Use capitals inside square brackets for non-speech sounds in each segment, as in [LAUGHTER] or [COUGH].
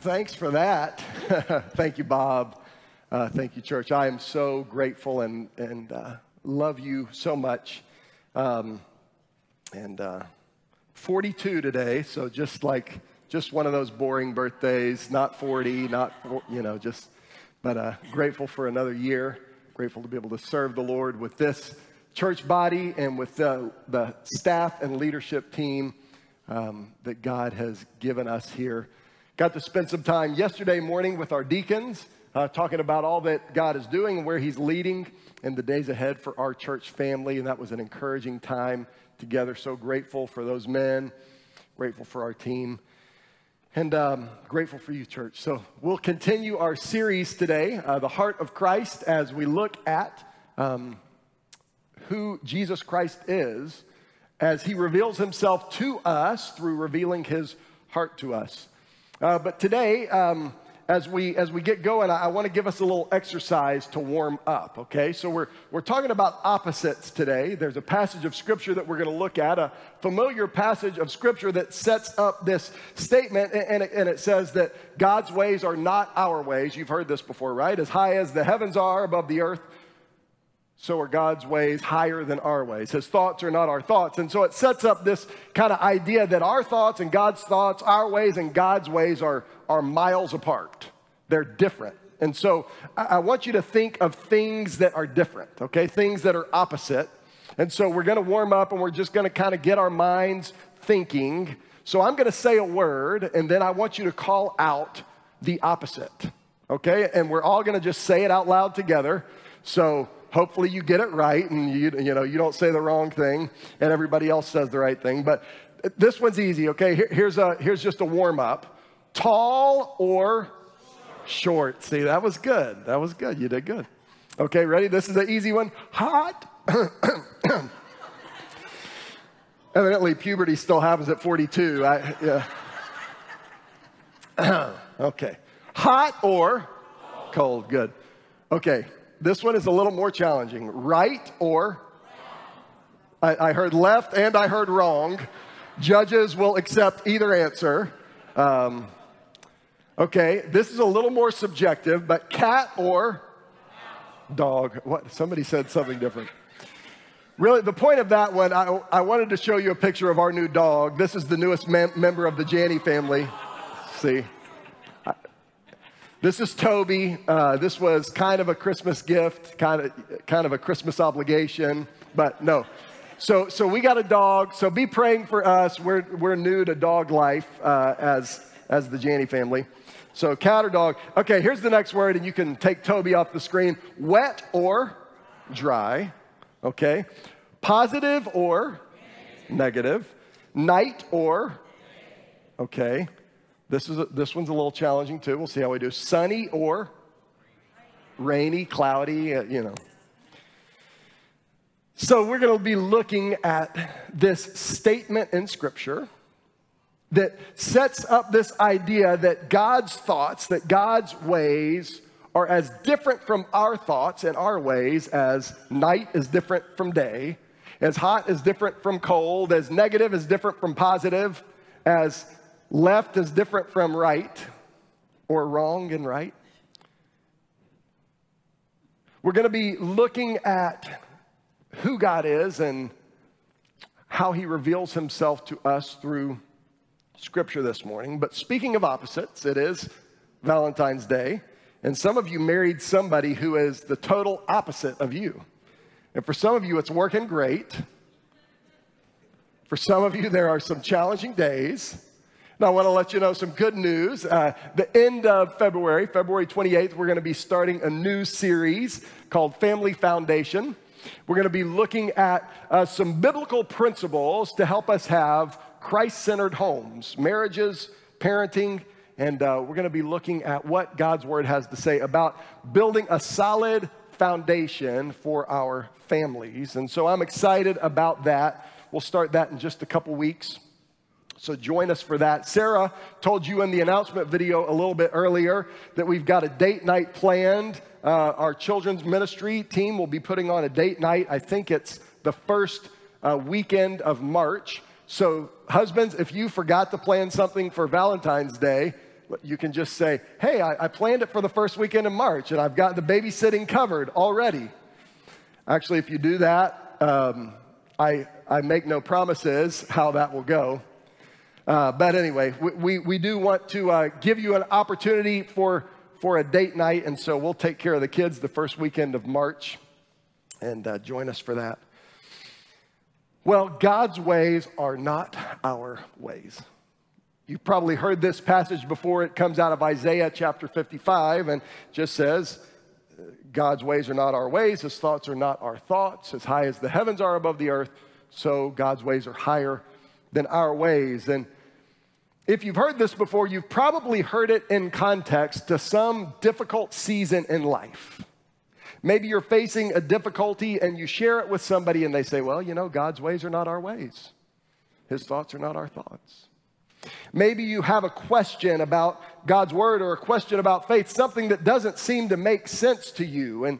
thanks for that. [LAUGHS] thank you, Bob. Uh, thank you, church. I am so grateful and, and uh, love you so much. Um, and uh, 42 today, so just like just one of those boring birthdays, not 40, not, you know, just, but uh, grateful for another year. Grateful to be able to serve the Lord with this church body and with the, the staff and leadership team um, that God has given us here. Got to spend some time yesterday morning with our deacons, uh, talking about all that God is doing and where He's leading in the days ahead for our church family. And that was an encouraging time together. So grateful for those men, grateful for our team, and um, grateful for you, church. So we'll continue our series today, uh, The Heart of Christ, as we look at um, who Jesus Christ is as He reveals Himself to us through revealing His heart to us. Uh, but today, um, as we as we get going, I, I want to give us a little exercise to warm up. Okay, so we're we're talking about opposites today. There's a passage of scripture that we're going to look at, a familiar passage of scripture that sets up this statement, and, and, it, and it says that God's ways are not our ways. You've heard this before, right? As high as the heavens are above the earth, so are God's ways higher than our ways. His thoughts are not our thoughts. And so it sets up this kind of idea that our thoughts and God's thoughts, our ways and God's ways are, are miles apart. They're different. And so I, want you to think of things that are different, okay? Things that are opposite. And so we're to warm up and we're just to kind of get our minds thinking. So I'm to say a word and then I want you to call out the opposite, okay? And we're all to just say it out loud together. So hopefully you get it right and you, you know, you don't say the wrong thing and everybody else says the right thing. But this one's easy, okay? Here, here's, a, here's just a warm up. Tall or short? See, that was good. That was good. You did good. Okay, ready? This is an easy one. Hot. [COUGHS] Evidently, puberty still happens at 42. I, yeah. [COUGHS] okay. Hot or cold? Good. Okay. This one is a little more challenging. Right or? I, I heard left and I heard wrong. Judges will accept either answer. Um, okay, this is a little more subjective, but cat or dog? What? Somebody said something different. Really, the point of that one, I, I wanted to show you a picture of our new dog. This is the newest mem- member of the Janney family. See? This is Toby. Uh, this was kind of a Christmas gift, kind of, kind of a Christmas obligation, but no. So, so we got a dog. So be praying for us. We're, we're new to dog life uh, as, as the Janney family. So cat or dog. Okay, here's the next word, and you can take Toby off the screen. Wet or dry. Okay. Positive or negative. Night or okay. This, is a, this one's a little challenging too. We'll see how we do. Sunny or rainy, cloudy, uh, you know. So we're going to be looking at this statement in Scripture that sets up this idea that God's thoughts, that God's ways are as different from our thoughts and our ways as night is different from day, as hot is different from cold, as negative is different from positive, as Left is different from right or wrong and right. We're going to be looking at who God is and how he reveals himself to us through scripture this morning. But speaking of opposites, it is Valentine's Day. And some of you married somebody who is the total opposite of you. And for some of you, it's working great. For some of you, there are some challenging days. Now, I want to let you know some good news. Uh, the end of February, February 28th, we're going to be starting a new series called Family Foundation. We're going to be looking at uh, some biblical principles to help us have Christ centered homes, marriages, parenting, and uh, we're going to be looking at what God's Word has to say about building a solid foundation for our families. And so I'm excited about that. We'll start that in just a couple weeks. So join us for that. Sarah told you in the announcement video a little bit earlier that we've got a date night planned. Uh, our children's ministry team will be putting on a date night. I think it's the first uh, weekend of March. So, husbands, if you forgot to plan something for Valentine's Day, you can just say, hey, I, I planned it for the first weekend in March and I've got the babysitting covered already. Actually, if you do that, um, I, I make no promises how that will go. Uh, but anyway, we, we, we, do want to uh, give you an opportunity for, for a date night, and so we'll take care of the kids the first weekend of March and uh, join us for that. Well, God's ways are not our ways. You've probably heard this passage before. It comes out of Isaiah chapter 55 and just says, God's ways are not our ways, his thoughts are not our thoughts. As high as the heavens are above the earth, so God's ways are higher than our ways. And if you've heard this before, you've probably heard it in context to some difficult season in life. Maybe you're facing a difficulty and you share it with somebody and they say, Well, you know, God's ways are not our ways, His thoughts are not our thoughts. Maybe you have a question about God's word or a question about faith, something that doesn't seem to make sense to you. And,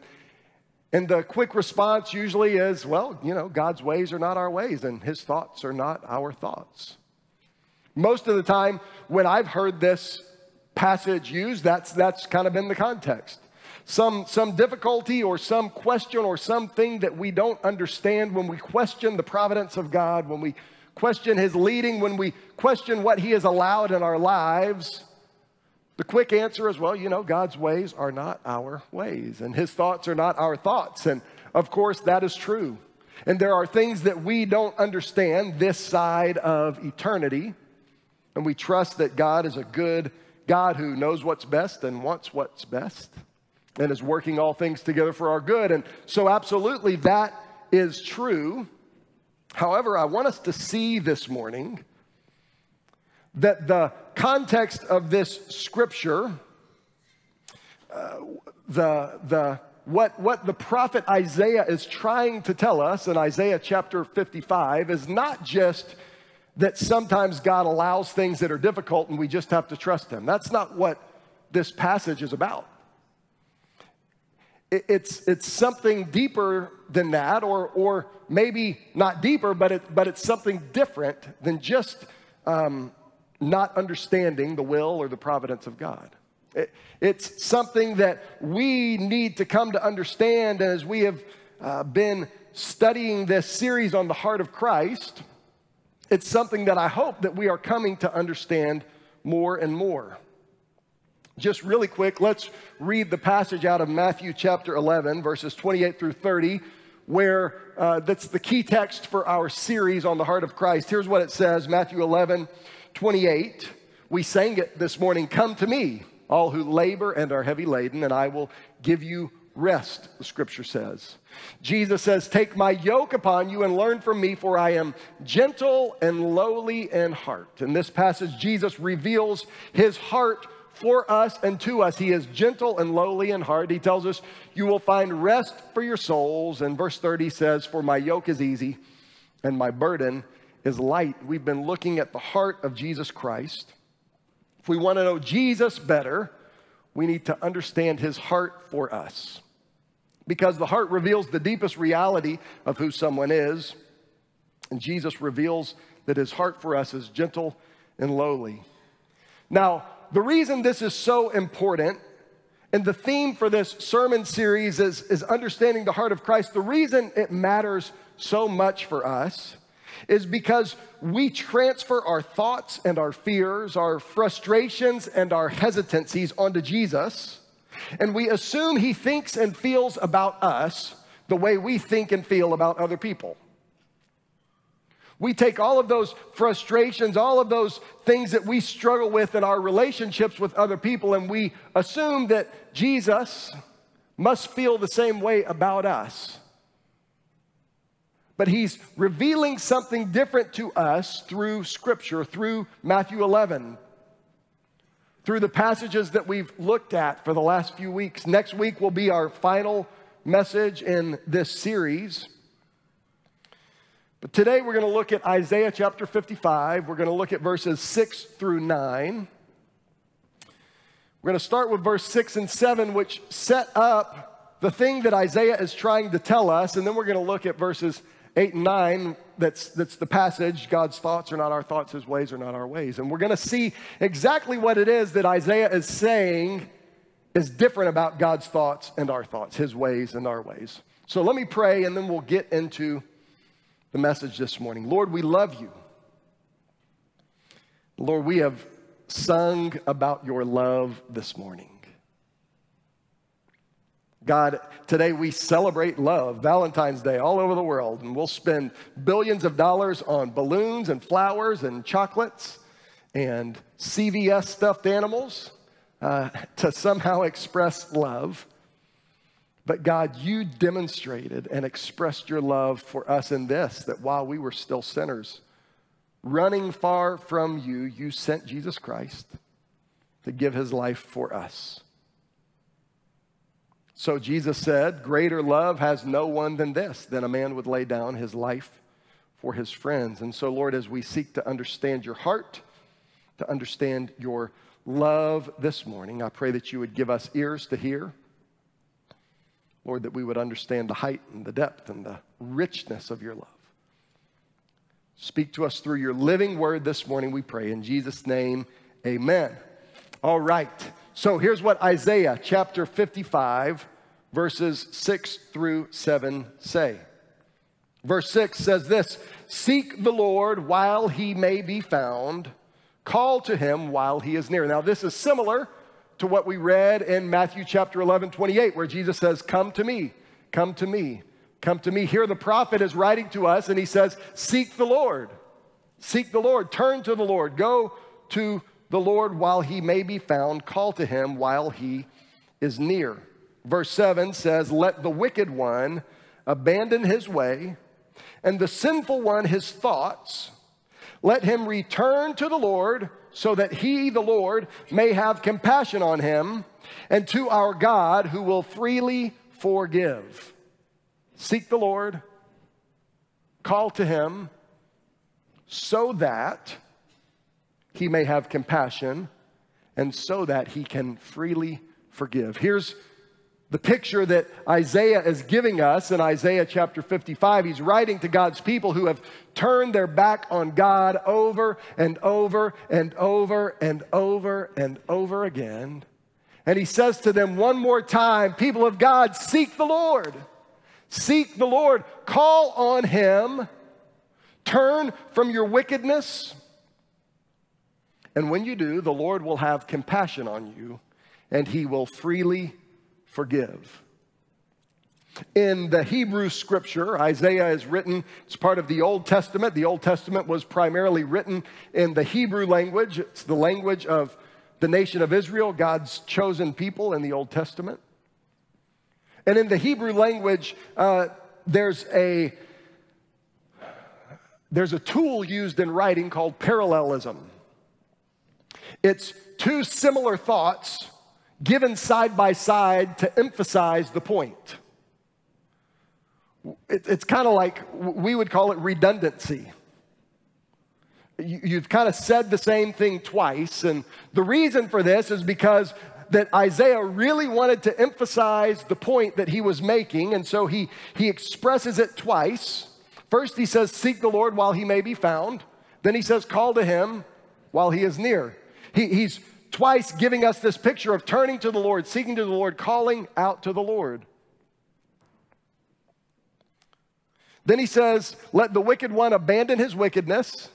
and the quick response usually is, well, you know, God's ways are not our ways, and his thoughts are not our thoughts. Most of the time, when I've heard this passage used, that's, that's kind of been the context. Some, some difficulty or some question or something that we don't understand when we question the providence of God, when we question his leading, when we question what he has allowed in our lives, the quick answer is well, you know, God's ways are not our ways, and his thoughts are not our thoughts. And of course, that is true. And there are things that we don't understand this side of eternity. And we trust that God is a good God who knows what's best and wants what's best and is working all things together for our good. And so, absolutely, that is true. However, I want us to see this morning that the context of this scripture, uh, the, the, what, what the prophet Isaiah is trying to tell us in Isaiah chapter 55 is not just that sometimes God allows things that are difficult and we just have to trust Him. That's not what this passage is about it's, it's something deeper than that, or, or maybe not deeper, but, it, but it's something different than just um, not understanding the will or the providence of God. It, it's something that we need to come to understand as we have uh, been studying this series on the heart of Christ. It's something that I hope that we are coming to understand more and more. Just really quick, let's read the passage out of Matthew chapter 11, verses 28 through 30, where uh, that's the key text for our series on the heart of Christ. Here's what it says Matthew 11, 28. We sang it this morning Come to me, all who labor and are heavy laden, and I will give you rest, the scripture says. Jesus says, Take my yoke upon you and learn from me, for I am gentle and lowly in heart. In this passage, Jesus reveals his heart for us and to us. He is gentle and lowly in heart. He tells us, You will find rest for your souls. And verse 30 says, For my yoke is easy and my burden is light. We've been looking at the heart of Jesus Christ. If we want to know Jesus better, we need to understand his heart for us. Because the heart reveals the deepest reality of who someone is. And Jesus reveals that his heart for us is gentle and lowly. Now, the reason this is so important, and the theme for this sermon series is, is understanding the heart of Christ, the reason it matters so much for us is because we transfer our thoughts and our fears, our frustrations and our hesitancies onto Jesus, and we assume he thinks and feels about us the way we think and feel about other people. We take all of those frustrations, all of those things that we struggle with in our relationships with other people, and we assume that Jesus must feel the same way about us. But he's revealing something different to us through Scripture, through Matthew 11, through the passages that we've looked at for the last few weeks. Next week will be our final message in this series. But today we're going to look at Isaiah chapter 55. We're going to look at verses 6 through 9. We're going to start with verse 6 and 7, which set up the thing that Isaiah is trying to tell us. And then we're going to look at verses 8 and 9, that's, that's the passage God's thoughts are not our thoughts, his ways are not our ways. And we're going to see exactly what it is that Isaiah is saying is different about God's thoughts and our thoughts, his ways and our ways. So let me pray and then we'll get into the message this morning. Lord, we love you. Lord, we have sung about your love this morning. God, today we celebrate love, Valentine's Day, all over the world, and we'll spend billions of dollars on balloons and flowers and chocolates and CVS stuffed animals uh, [LAUGHS] to somehow express love. But God, you demonstrated and expressed your love for us in this that while we were still sinners, running far from you, you sent Jesus Christ to give his life for us. So Jesus said, Greater love has no one than this, than a man would lay down his life for his friends. And so, Lord, as we seek to understand your heart, to understand your love this morning, I pray that you would give us ears to hear. Lord, that we would understand the height and the depth and the richness of your love. Speak to us through your living word this morning, we pray. In Jesus' name, amen. All right. So here's what Isaiah chapter 55, verses 6 through 7 say. Verse 6 says this Seek the Lord while he may be found, call to him while he is near. Now, this is similar to what we read in Matthew chapter 11, 28, where Jesus says, Come to me, come to me, come to me. Here, the prophet is writing to us and he says, Seek the Lord, seek the Lord, turn to the Lord, go to the Lord while he may be found, call to him while he is near. Verse 7 says, Let the wicked one abandon his way, and the sinful one his thoughts. Let him return to the Lord, so that he, the Lord, may have compassion on him, and to our God, who will freely forgive. Seek the Lord, call to him, so that he may have compassion, and so that he can freely forgive. Here's the picture that Isaiah is giving us in Isaiah chapter 55. He's writing to God's people who have turned their back on God over and over and over and over and over again. And he says to them one more time, People of God, seek the Lord. Seek the Lord. Call on him. Turn from your wickedness and when you do, the Lord will have compassion on you and he will freely forgive. In the Hebrew scripture, Isaiah is written, it's part of the Old Testament. The Old Testament was primarily written in the Hebrew language, it's the language of the nation of Israel, God's chosen people in the Old Testament. And in the Hebrew language, uh, there's a there's a tool used in writing called parallelism. It's two similar thoughts given side by side to emphasize the point. it's kind of like we would call it redundancy. you've kind of said the same thing twice, and the reason for this is because that Isaiah really wanted to emphasize the point that he was making, and so he, he expresses it twice. First, he says, Seek the Lord while he may be found. Then he says, Call to him while he is near. He, he's twice giving us this picture of turning to the Lord, seeking to the Lord, calling out to the Lord. Then he says, Let the wicked one abandon his wickedness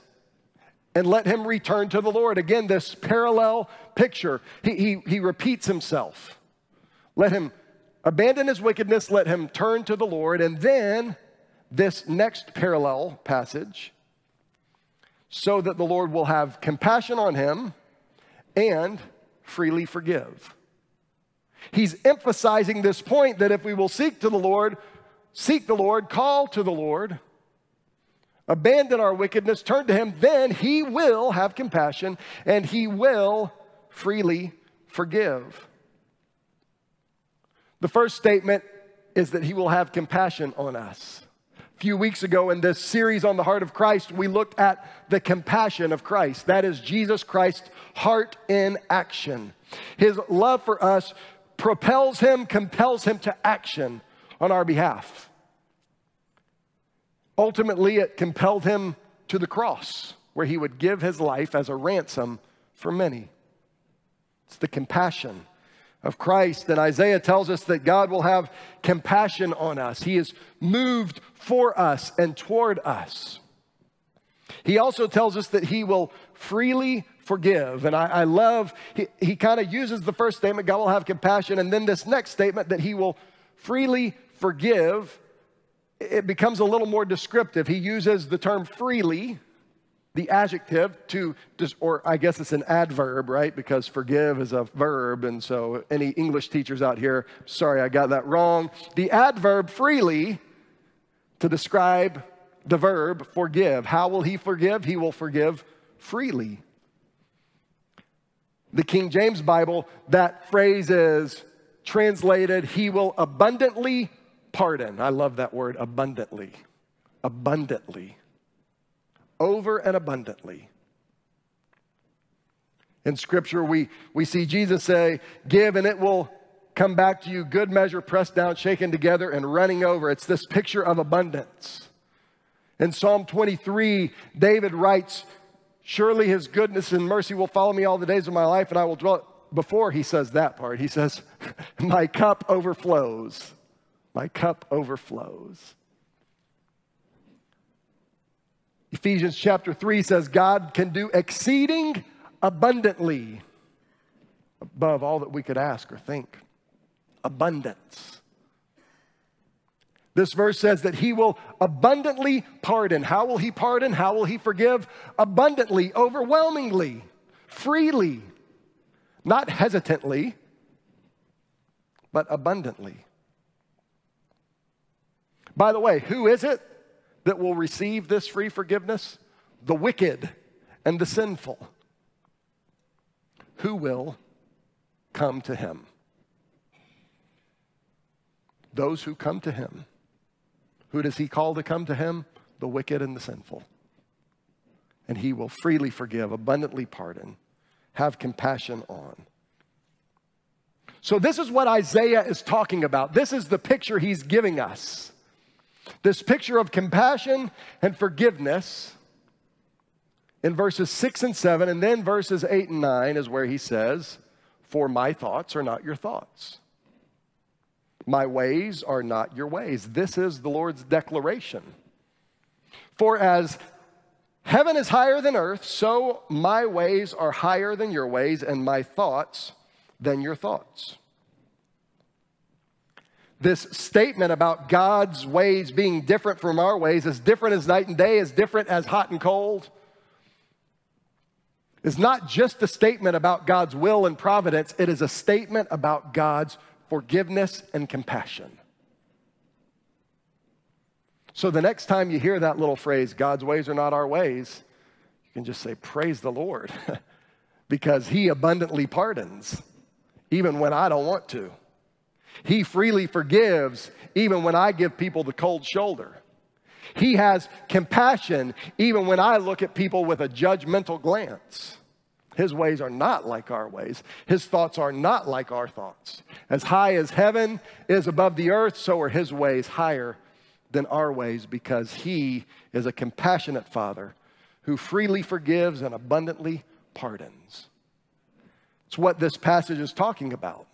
and let him return to the Lord. Again, this parallel picture. He, he, he repeats himself. Let him abandon his wickedness, let him turn to the Lord. And then this next parallel passage so that the Lord will have compassion on him and freely forgive. He's emphasizing this point that if we will seek to the Lord, seek the Lord, call to the Lord, abandon our wickedness, turn to Him, then He will have compassion and He will freely forgive. The first statement is that He will have compassion on us few weeks ago in this series on the heart of Christ, we looked at the compassion of Christ. That is Jesus Christ's heart in action. His love for us propels him, compels him to action on our behalf. Ultimately, it compelled him to the cross, where he would give his life as a ransom for many. It's the compassion of Christ. And Isaiah tells us that God will have compassion on us. He is moved for us and toward us. He also tells us that He will freely forgive. And I, I love, he, he kind of uses the first statement, God will have compassion, and then this next statement that He will freely forgive. It becomes a little more descriptive. He uses the term freely the adjective to, or I guess it's an adverb, right? Because forgive is a verb. And so, any English teachers out here, sorry, I got that wrong. The adverb freely to describe the verb forgive. How will he forgive? He will forgive freely. The King James Bible, that phrase is translated, he will abundantly pardon. I love that word, abundantly. Abundantly over and abundantly. In Scripture, we, we see Jesus say, Give and it will come back to you, good measure, pressed down, shaken together, and running over. It's this picture of abundance. In Psalm 23, David writes, Surely his goodness and mercy will follow me all the days of my life, and I will dwell. Before he says that part, he says, [LAUGHS] My cup overflows. My cup overflows. Ephesians chapter 3 says, God can do exceeding abundantly above all that we could ask or think. Abundance. This verse says that he will abundantly pardon. How will he pardon? How will he forgive? Abundantly, overwhelmingly, freely, not hesitantly, but abundantly. By the way, who is it that will receive this free forgiveness? The wicked and the sinful. Who will come to him? Those who come to him. Who does he call to come to him? The wicked and the sinful. And he will freely forgive, abundantly pardon, have compassion on. So, this is what Isaiah is talking about. This is the picture he's giving us. This picture of compassion and forgiveness in verses 6 and 7, and then verses 8 and 9 is where he says, For my thoughts are not your thoughts. My ways are not your ways. This is the Lord's declaration. For as heaven is higher than earth, so my ways are higher than your ways, and my thoughts than your thoughts this statement about God's ways being different from our ways, as different as night and day, as different as hot and cold, is not just a statement about God's will and providence, it is a statement about God's forgiveness and compassion. So the next time you hear that little phrase, God's ways are not our ways, you can just say, Praise the Lord, [LAUGHS] because He abundantly pardons, even when I don't want to. He freely forgives even when I give people the cold shoulder. He has compassion even when I look at people with a judgmental glance. His ways are not like our ways. His thoughts are not like our thoughts. As high as heaven is above the earth, so are his ways higher than our ways because he is a compassionate father who freely forgives and abundantly pardons. It's what this passage is talking about.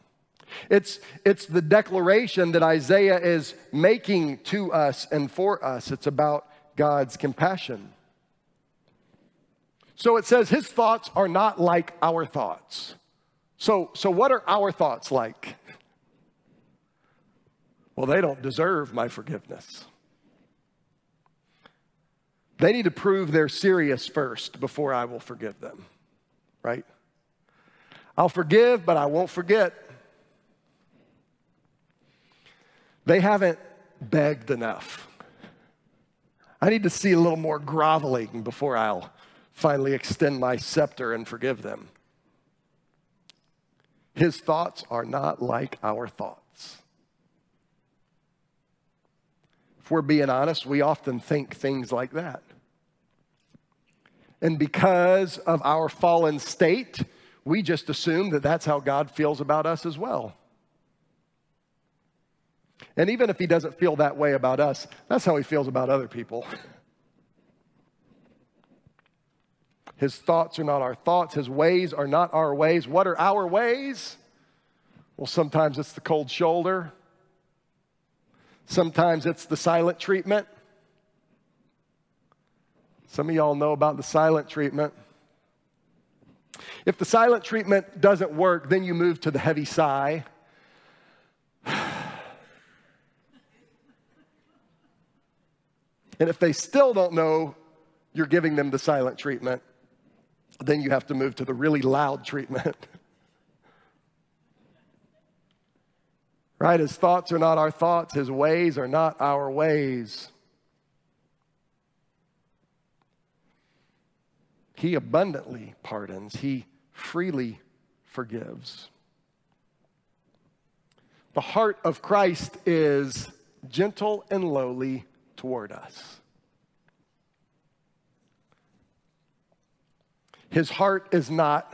It's, it's the declaration that Isaiah is making to us and for us. It's about God's compassion. So it says his thoughts are not like our thoughts. So, so what are our thoughts like? Well, they don't deserve my forgiveness. They need to prove they're serious first before I will forgive them, right? I'll forgive, but I won't forget. They haven't begged enough. I need to see a little more groveling before I'll finally extend my scepter and forgive them. His thoughts are not like our thoughts. If we're being honest, we often think things like that. And because of our fallen state, we just assume that that's how God feels about us as well. And even if he doesn't feel that way about us, that's how he feels about other people. [LAUGHS] His thoughts are not our thoughts, his ways are not our ways. What are our ways? Well, sometimes it's the cold shoulder, sometimes it's the silent treatment. Some of y'all know about the silent treatment. If the silent treatment doesn't work, then you move to the heavy sigh. And if they still don't know you're giving them the silent treatment, then you have to move to the really loud treatment. [LAUGHS] right? His thoughts are not our thoughts, his ways are not our ways. He abundantly pardons, he freely forgives. The heart of Christ is gentle and lowly toward us. His heart is not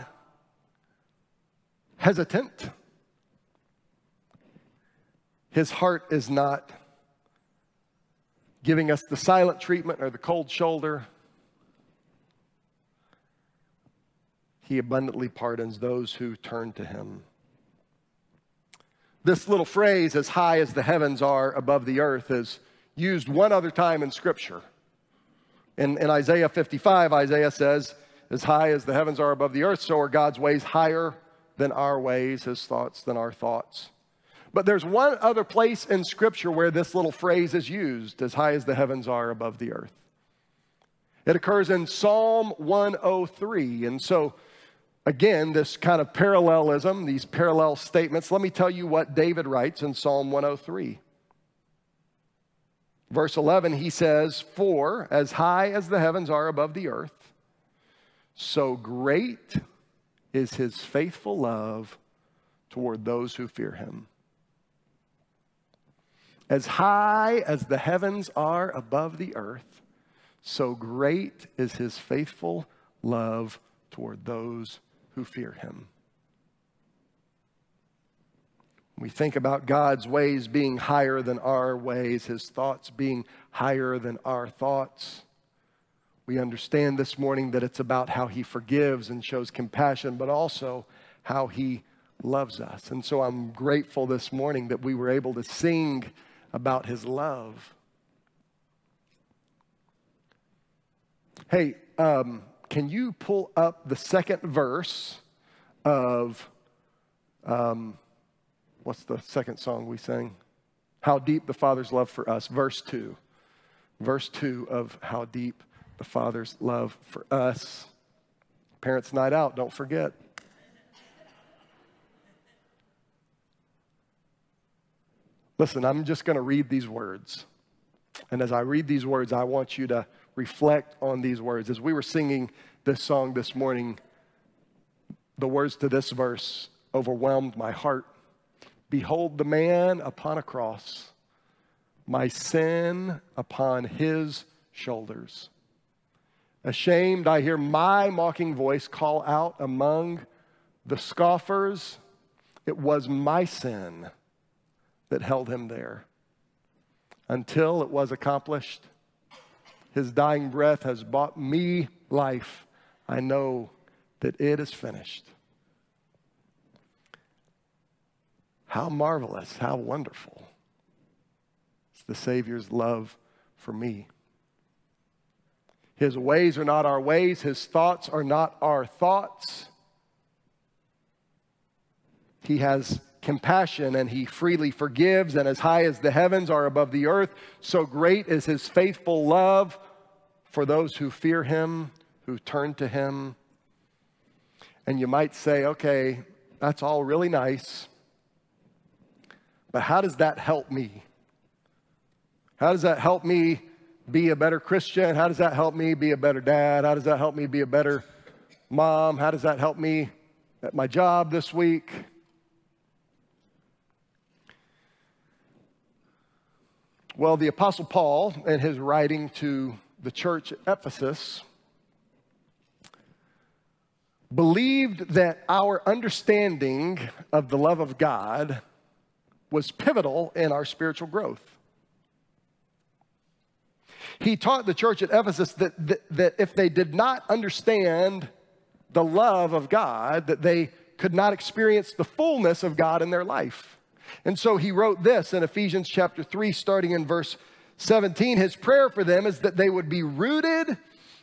hesitant. His heart is not giving us the silent treatment or the cold shoulder. He abundantly pardons those who turn to him. This little phrase, as high as the heavens are above the earth, is used one other time in Scripture. In, in Isaiah 55, Isaiah says, As high as the heavens are above the earth, so are God's ways higher than our ways, his thoughts than our thoughts. But there's one other place in Scripture where this little phrase is used, as high as the heavens are above the earth. It occurs in Psalm 103. And so, again, this kind of parallelism, these parallel statements, let me tell you what David writes in Psalm 103. Verse 11, he says, For as high as the heavens are above the earth, so great is his faithful love toward those who fear him. As high as the heavens are above the earth, so great is his faithful love toward those who fear him. We think about God's ways being higher than our ways, His thoughts being higher than our thoughts. We understand this morning that it's about how He forgives and shows compassion, but also how He loves us. And so I'm grateful this morning that we were able to sing about His love. Hey, um, can you pull up the second verse of um, what's the second song we sang? How Deep the Father's Love for Us, verse 2. Verse 2 of How Deep the Father's Love for Us. Parents' Night Out, don't forget. Listen, I'm just going to read these words. And as I read these words, I want you to reflect on these words. As we were singing this song this morning, the words to this verse overwhelmed my heart. Behold the man upon a cross, my sin upon his shoulders. Ashamed, I hear my mocking voice call out among the scoffers. It was my sin that held him there. Until it was accomplished, his dying breath has bought me life. I know that it is finished. How marvelous, how wonderful. It's the Savior's love for me. His ways are not our ways, His thoughts are not our thoughts. He has compassion and He freely forgives, and as high as the heavens are above the earth, so great is His faithful love for those who fear Him, who turn to Him. And you might say, okay, that's all really nice. But how does that help me? How does that help me be a better Christian? How does that help me be a better dad? How does that help me be a better mom? How does that help me at my job this week? Well, the Apostle Paul, in his writing to the church at Ephesus, believed that our understanding of the love of God was pivotal in our spiritual growth. He taught the church at Ephesus that, that, that if they did not understand the love of God, that they could not experience the fullness of God in their life. And so he wrote this in Ephesians chapter 3, starting in verse 17. His prayer for them is that they would be rooted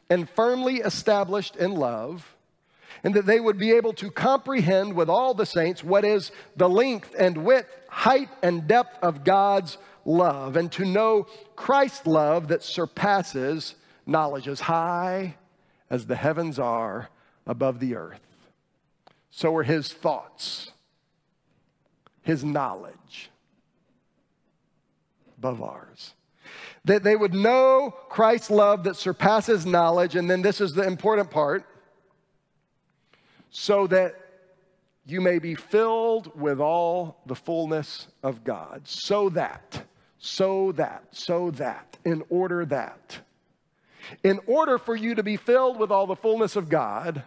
and firmly established in love, and that they would be able to comprehend with all the saints what is the length and width, height and depth of God's love, and to know Christ's love that surpasses knowledge as high as the heavens are above the earth. So are his thoughts, his knowledge above ours. That they would know Christ's love that surpasses knowledge, and then this is the important part so that you may be filled with all the fullness of God. So that, so that, so that, in order that. In order for you to be filled with all the fullness of God,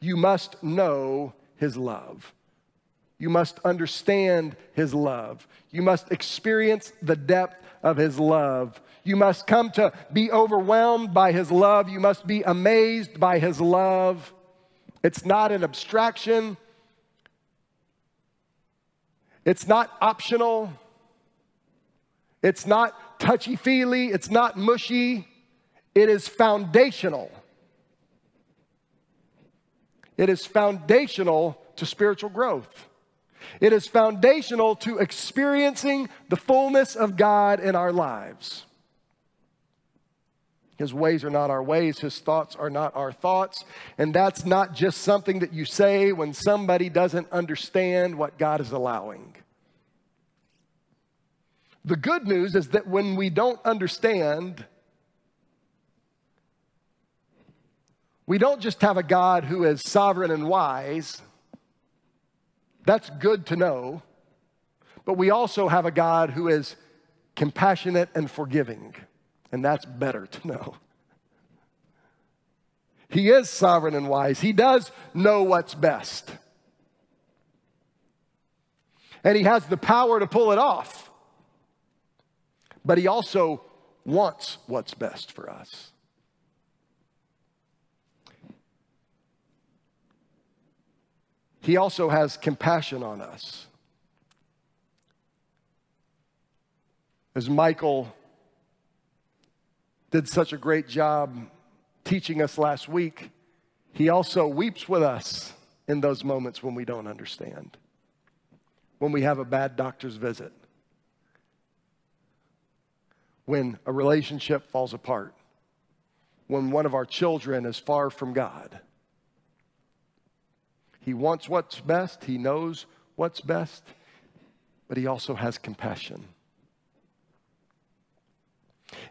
you must know His love. You must understand His love. You must experience the depth of His love. You must come to be overwhelmed by His love. You must be amazed by His love. It's not an abstraction, it's not optional, it's not touchy feely, it's not mushy, it is foundational. It is foundational to spiritual growth. It is foundational to experiencing the fullness of God in our lives. His ways are not our ways, His thoughts are not our thoughts. And that's not just something that you say when somebody doesn't understand what God is allowing. The good news is that when we don't understand, we don't just have a God who is sovereign and wise. That's good to know. But we also have a God who is compassionate and forgiving. And that's better to know. He is sovereign and wise. He does know what's best. And He has the power to pull it off. But He also wants what's best for us. He also has compassion on us. As Michael did such a great job teaching us last week, he also weeps with us in those moments when we don't understand, when we have a bad doctor's visit, when a relationship falls apart, when one of our children is far from God. He wants what's best, he knows what's best, but he also has compassion.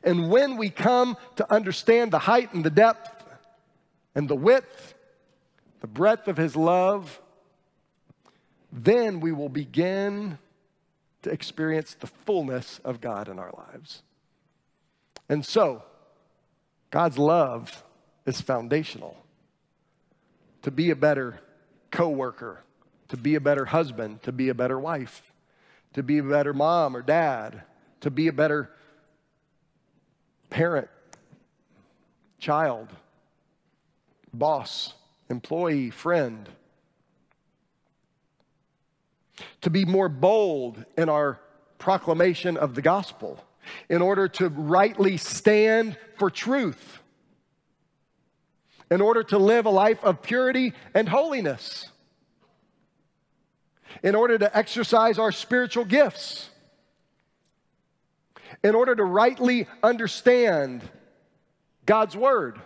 And when we come to understand the height and the depth and the width, the breadth of His love, then we will begin to experience the fullness of God in our lives. And so, God's love is foundational. To be a better coworker, to be a better husband, to be a better wife, to be a better mom or dad, to be a better parent, child, boss, employee, friend. To be more bold in our proclamation of the gospel, in order to rightly stand for truth, in order to live a life of purity and holiness, in order to exercise our spiritual gifts in order to rightly understand God's Word,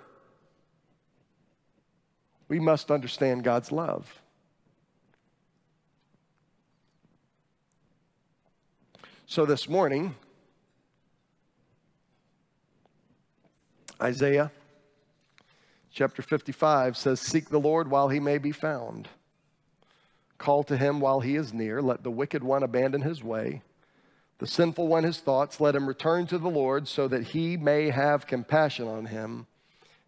we must understand God's love. So this morning, Isaiah chapter 55 says, Seek the Lord while he may be found. Call to him while he is near. Let the wicked one abandon his way the sinful one his thoughts, let him return to the Lord so that he may have compassion on him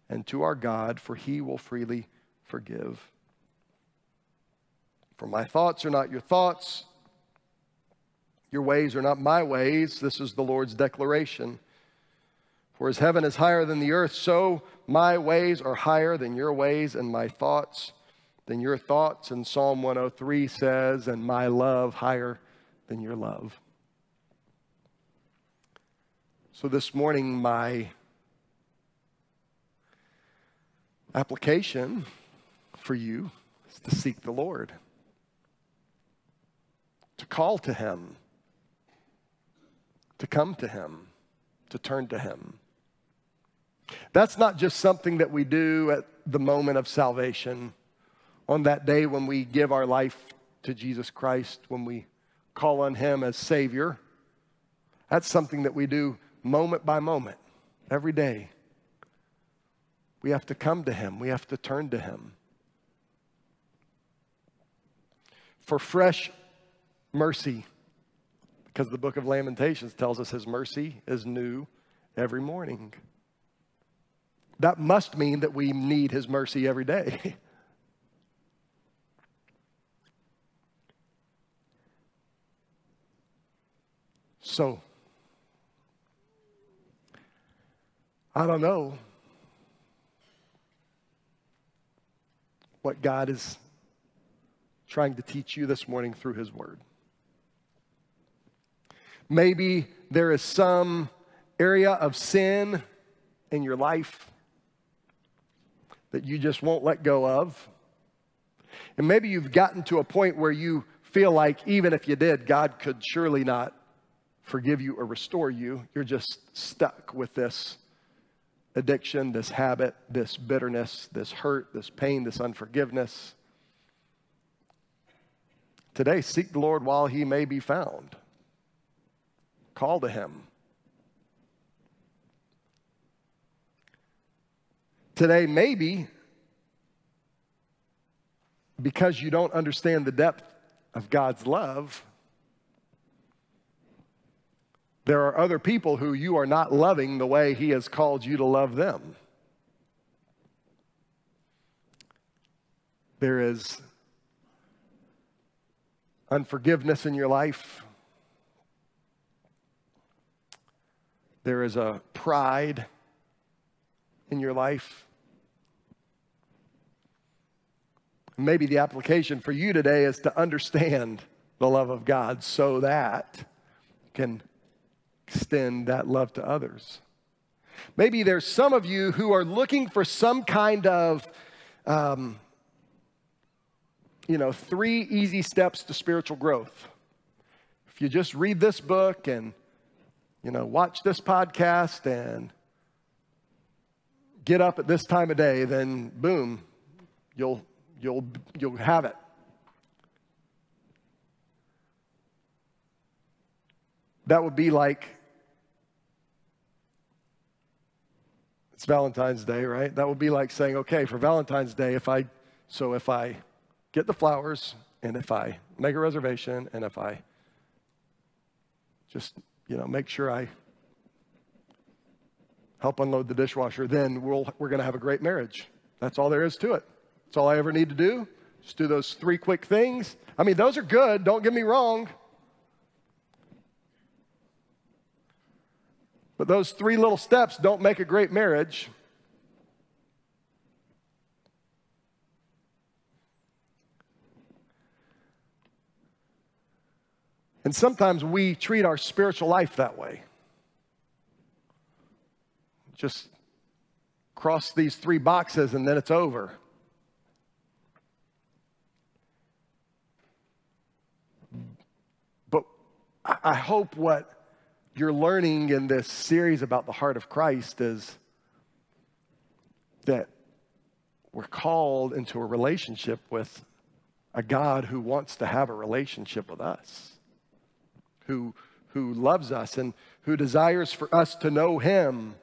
and to our God, for he will freely forgive. For my thoughts are not your thoughts, Your ways are not my ways. This is the Lord's declaration. For as heaven is higher than the earth, so my ways are higher than your ways, and my thoughts than your thoughts. And Psalm 103 says, and my love higher than your love. So this morning, my application for you is to seek the Lord, to call to Him, to come to Him, to turn to Him. That's not just something that we do at the moment of salvation, on that day when we give our life to Jesus Christ, when we call on Him as Savior. That's something that we do moment by moment, every day. We have to come to Him, we have to turn to Him. For fresh mercy, because the book of Lamentations tells us His mercy is new every morning. That must mean that we need His mercy every day. [LAUGHS] so, I don't know what God is trying to teach you this morning through His Word. Maybe there is some area of sin in your life that you just won't let go of. And maybe you've gotten to a point where you feel like even if you did, God could surely not forgive you or restore you. You're just stuck with this addiction, this habit, this bitterness, this hurt, this pain, this unforgiveness. Today, seek the Lord while he may be found. Call to him. Today, maybe because you don't understand the depth of God's love, there are other people who you are not loving the way He has called you to love them. There is unforgiveness in your life. There is a pride in your life. Maybe the application for you today is to understand the love of God so that you can extend that love to others. Maybe there's some of you who are looking for some kind of, um, you know, three easy steps to spiritual growth. If you just read this book and, you know, watch this podcast and get up at this time of day, then boom, you'll, you'll, you'll have it. That would be like It's Valentine's Day, right? That would be like saying, okay, for Valentine's Day, if I, so if I get the flowers and if I make a reservation and if I just, you know, make sure I help unload the dishwasher, then we'll, we're going to have a great marriage. That's all there is to it. That's all I ever need to do. Just do those three quick things. I mean, those are good, don't get me wrong. But those three little steps don't make a great marriage. And sometimes we treat our spiritual life that way. Just cross these three boxes and then it's over. But I hope what you're learning in this series about the heart of Christ is that we're called into a relationship with a God who wants to have a relationship with us, who, who loves us and who desires for us to know Him,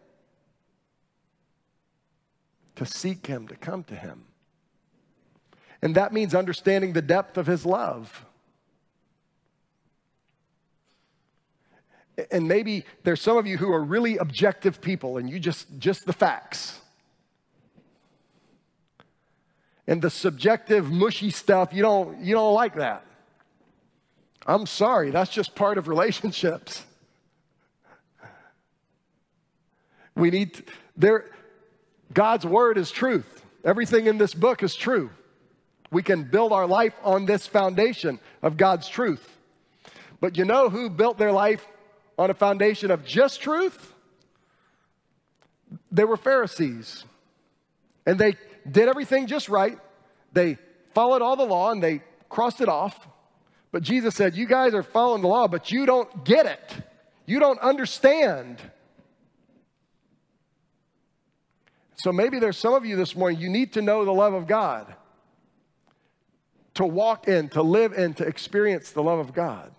to seek Him, to come to Him. And that means understanding the depth of His love. And maybe there's some of you who are really objective people and you just just the facts and the subjective mushy stuff you don't you don't like that I'm sorry, that's just part of relationships. We need to, there God's word is truth. Everything in this book is true. We can build our life on this foundation of God's truth. But you know who built their life on a foundation of just truth? They were Pharisees. And they did everything just right. They followed all the law and they crossed it off. But Jesus said, You guys are following the law, but you don't get it. You don't understand. So maybe there's some of you this morning, you need to know the love of God, to walk in, to live in, to experience the love of God.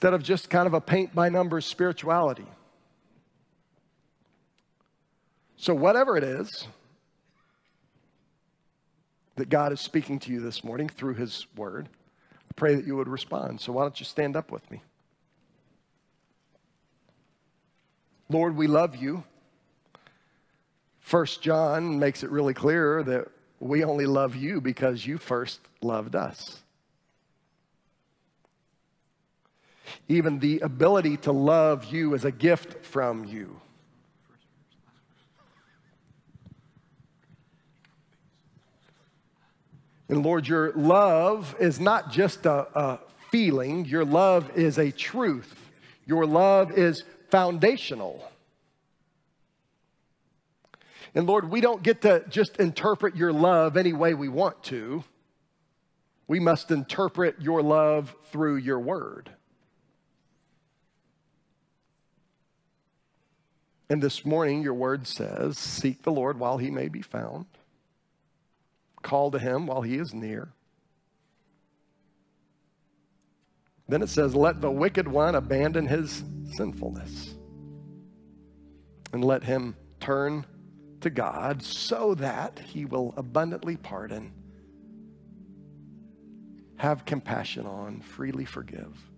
Instead of just kind of a paint by numbers spirituality. So, whatever it is that God is speaking to you this morning through His Word, I pray that you would respond. So, why don't you stand up with me? Lord, we love you. First John makes it really clear that we only love you because you first loved us. Even the ability to love you is a gift from you. And Lord, your love is not just a, a feeling, your love is a truth. Your love is foundational. And Lord, we don't get to just interpret your love any way we want to. We must interpret your love through your word. And this morning, your word says, Seek the Lord while he may be found, call to him while he is near. Then it says, Let the wicked one abandon his sinfulness and let him turn to God so that he will abundantly pardon, have compassion on, freely forgive.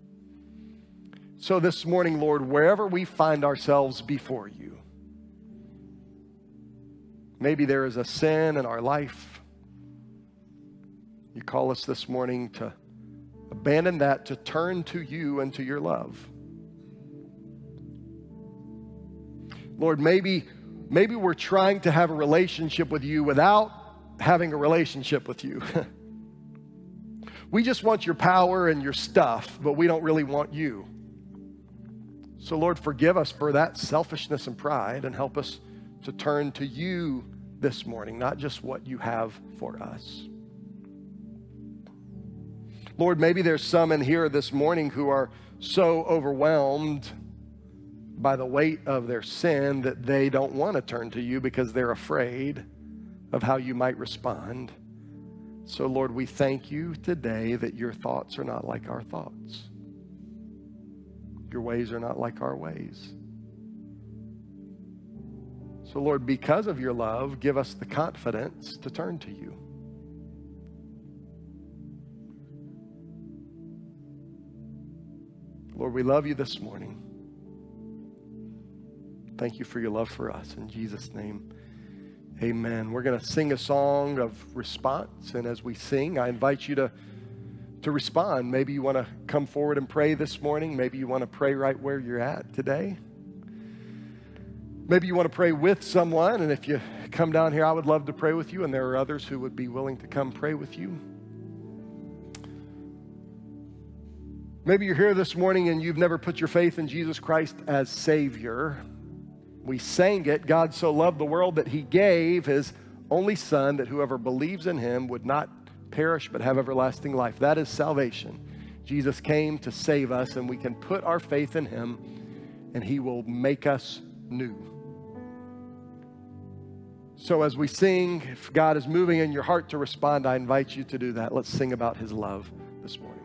So this morning, Lord, wherever we find ourselves before you, maybe there is a sin in our life. You call us this morning to abandon that, to turn to you and to your love. Lord, maybe, maybe we're trying to have a relationship with you without having a relationship with you. [LAUGHS] we just want your power and your stuff, but we don't really want you. So, Lord, forgive us for that selfishness and pride and help us to turn to you this morning, not just what you have for us. Lord, maybe there's some in here this morning who are so overwhelmed by the weight of their sin that they don't want to turn to you because they're afraid of how you might respond. So, Lord, we thank you today that your thoughts are not like our thoughts, your ways are not like our ways. So, Lord, because of your love, give us the confidence to turn to you. Lord, we love you this morning. Thank you for your love for us. In Jesus' name, amen. We're going to sing a song of response. And as we sing, I invite you to, to respond. Maybe you want to come forward and pray this morning. Maybe you want to pray right where you're at today. Maybe you want to pray with someone. And if you come down here, I would love to pray with you. And there are others who would be willing to come pray with you. Maybe you're here this morning and you've never put your faith in Jesus Christ as Savior. We sang it God so loved the world that he gave his only Son, that whoever believes in him would not perish but have everlasting life. That is salvation. Jesus came to save us, and we can put our faith in him, and he will make us new. So, as we sing, if God is moving in your heart to respond, I invite you to do that. Let's sing about his love this morning.